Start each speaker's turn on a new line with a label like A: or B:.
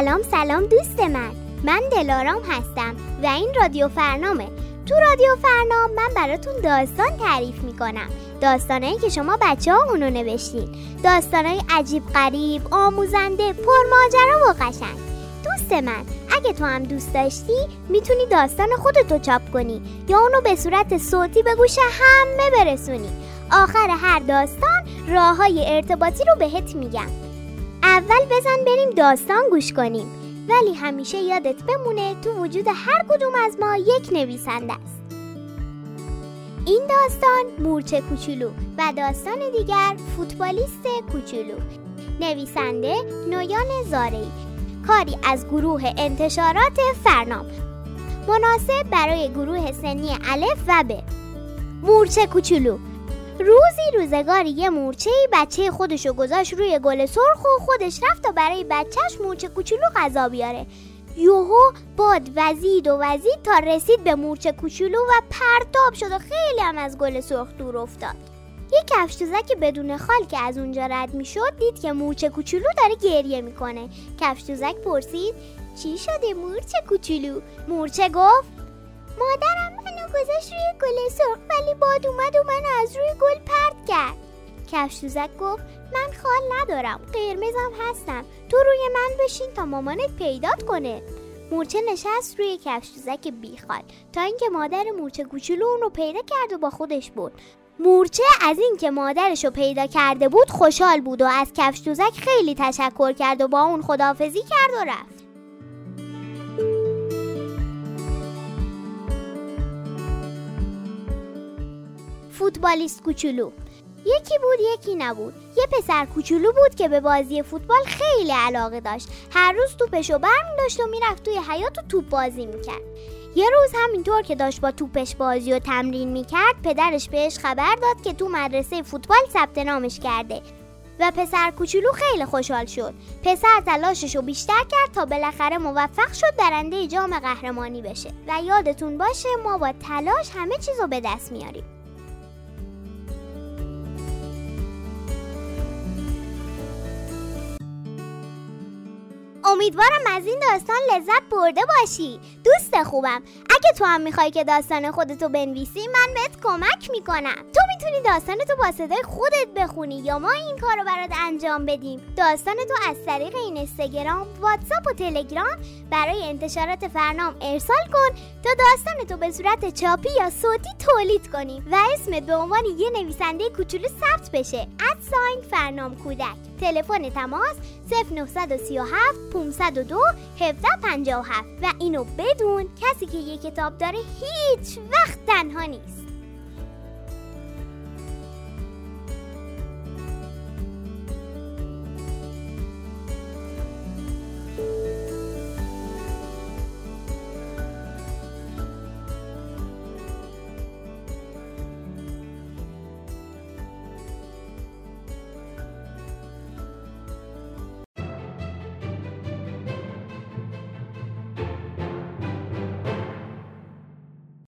A: سلام سلام دوست من. من دلارام هستم و این رادیو فرنامه. تو رادیو فرنام من براتون داستان تعریف می‌کنم. داستانهایی که شما بچه ها اونو نوشتین. داستانهای عجیب قریب آموزنده پرماجرا و قشنگ. دوست من اگه تو هم دوست داشتی می‌تونی داستان خودتو چاپ کنی یا اونو به صورت صوتی به گوش همه برسونی. آخر هر داستان راه های ارتباطی رو بهت میگم. اول بزن بریم داستان گوش کنیم. ولی همیشه یادت بمونه تو وجود هر کدوم از ما یک نویسنده است. این داستان مورچه کوچولو و داستان دیگر فوتبالیست کوچولو. نویسنده نویان زارعی. کاری از گروه انتشارات فرنام. مناسب برای گروه سنی الف و ب. مورچه کوچولو روزی روزگاری یه مورچه بچه خودشو گذاشت روی گل سرخ و خودش رفت تا برای بچهش مورچه کوچولو غذا بیاره. یوهو باد وزید و وزید تا رسید به مورچه کوچولو و پرتاب شد و خیلی هم از گل سرخ دور افتاد. یه کفشتوزک بدون خال که از اونجا رد می‌شد دید که مورچه کوچولو داره گریه می‌کنه. کفشتوزک پرسید چی شده مورچه کوچولو؟ مورچه گفت مادرم گذاشت روی گل سرخ ولی باد اومد و منو از روی گل پرت کرد. کفشتوزک گفت من خال ندارم قرمزم هستم. تو روی من بشین تا مامانت پیدات کنه. مورچه نشست روی کفشتوزک بیخال تا اینکه مادر مورچه کوچولو اون رو پیدا کرد و با خودش بود مورچه از اینکه مادرش رو پیدا کرده بود خوشحال بود و از کفشتوزک خیلی تشکر کرد و با اون خدافزی کرد و رفت. فوتبالیست کوچولو. یکی بود یکی نبود. یه پسر کوچولو بود که به بازی فوتبال خیلی علاقه داشت. هر روز توپشو برمی داشت و می‌رفت توی حیات و توپ بازی می‌کرد یه روز همینطور که داشت با توپش بازی و تمرین می‌کرد پدرش بهش خبر داد که تو مدرسه فوتبال ثبت نامش کرده و پسر کوچولو خیلی خوشحال شد. پسر تلاشش رو بیشتر کرد تا بالاخره موفق شد برنده جام قهرمانی بشه. و یادتون باشه ما با تلاش همه چیز رو به دست میاریم. امیدوارم از این داستان لذت برده باشی. دوست خوبم. اگه تو هم می‌خوای که داستان خودتو بنویسی من بهت کمک می‌کنم. تو می‌تونی داستانتو با صدای خودت بخونی یا ما این کارو برات انجام بدیم. داستانتو از طریق این اینستاگرام واتساپ و تلگرام برای انتشارات فرنام ارسال کن تا داستانتو به صورت چاپی یا صوتی تولید کنی و اسمت به عنوان یه نویسنده کوچولو ثبت بشه. ادساین فرنام کودک. تلفن تماس 0937 502 1757 و اینو بدون کسی که یه کتاب داره هیچ وقت تنها نیست.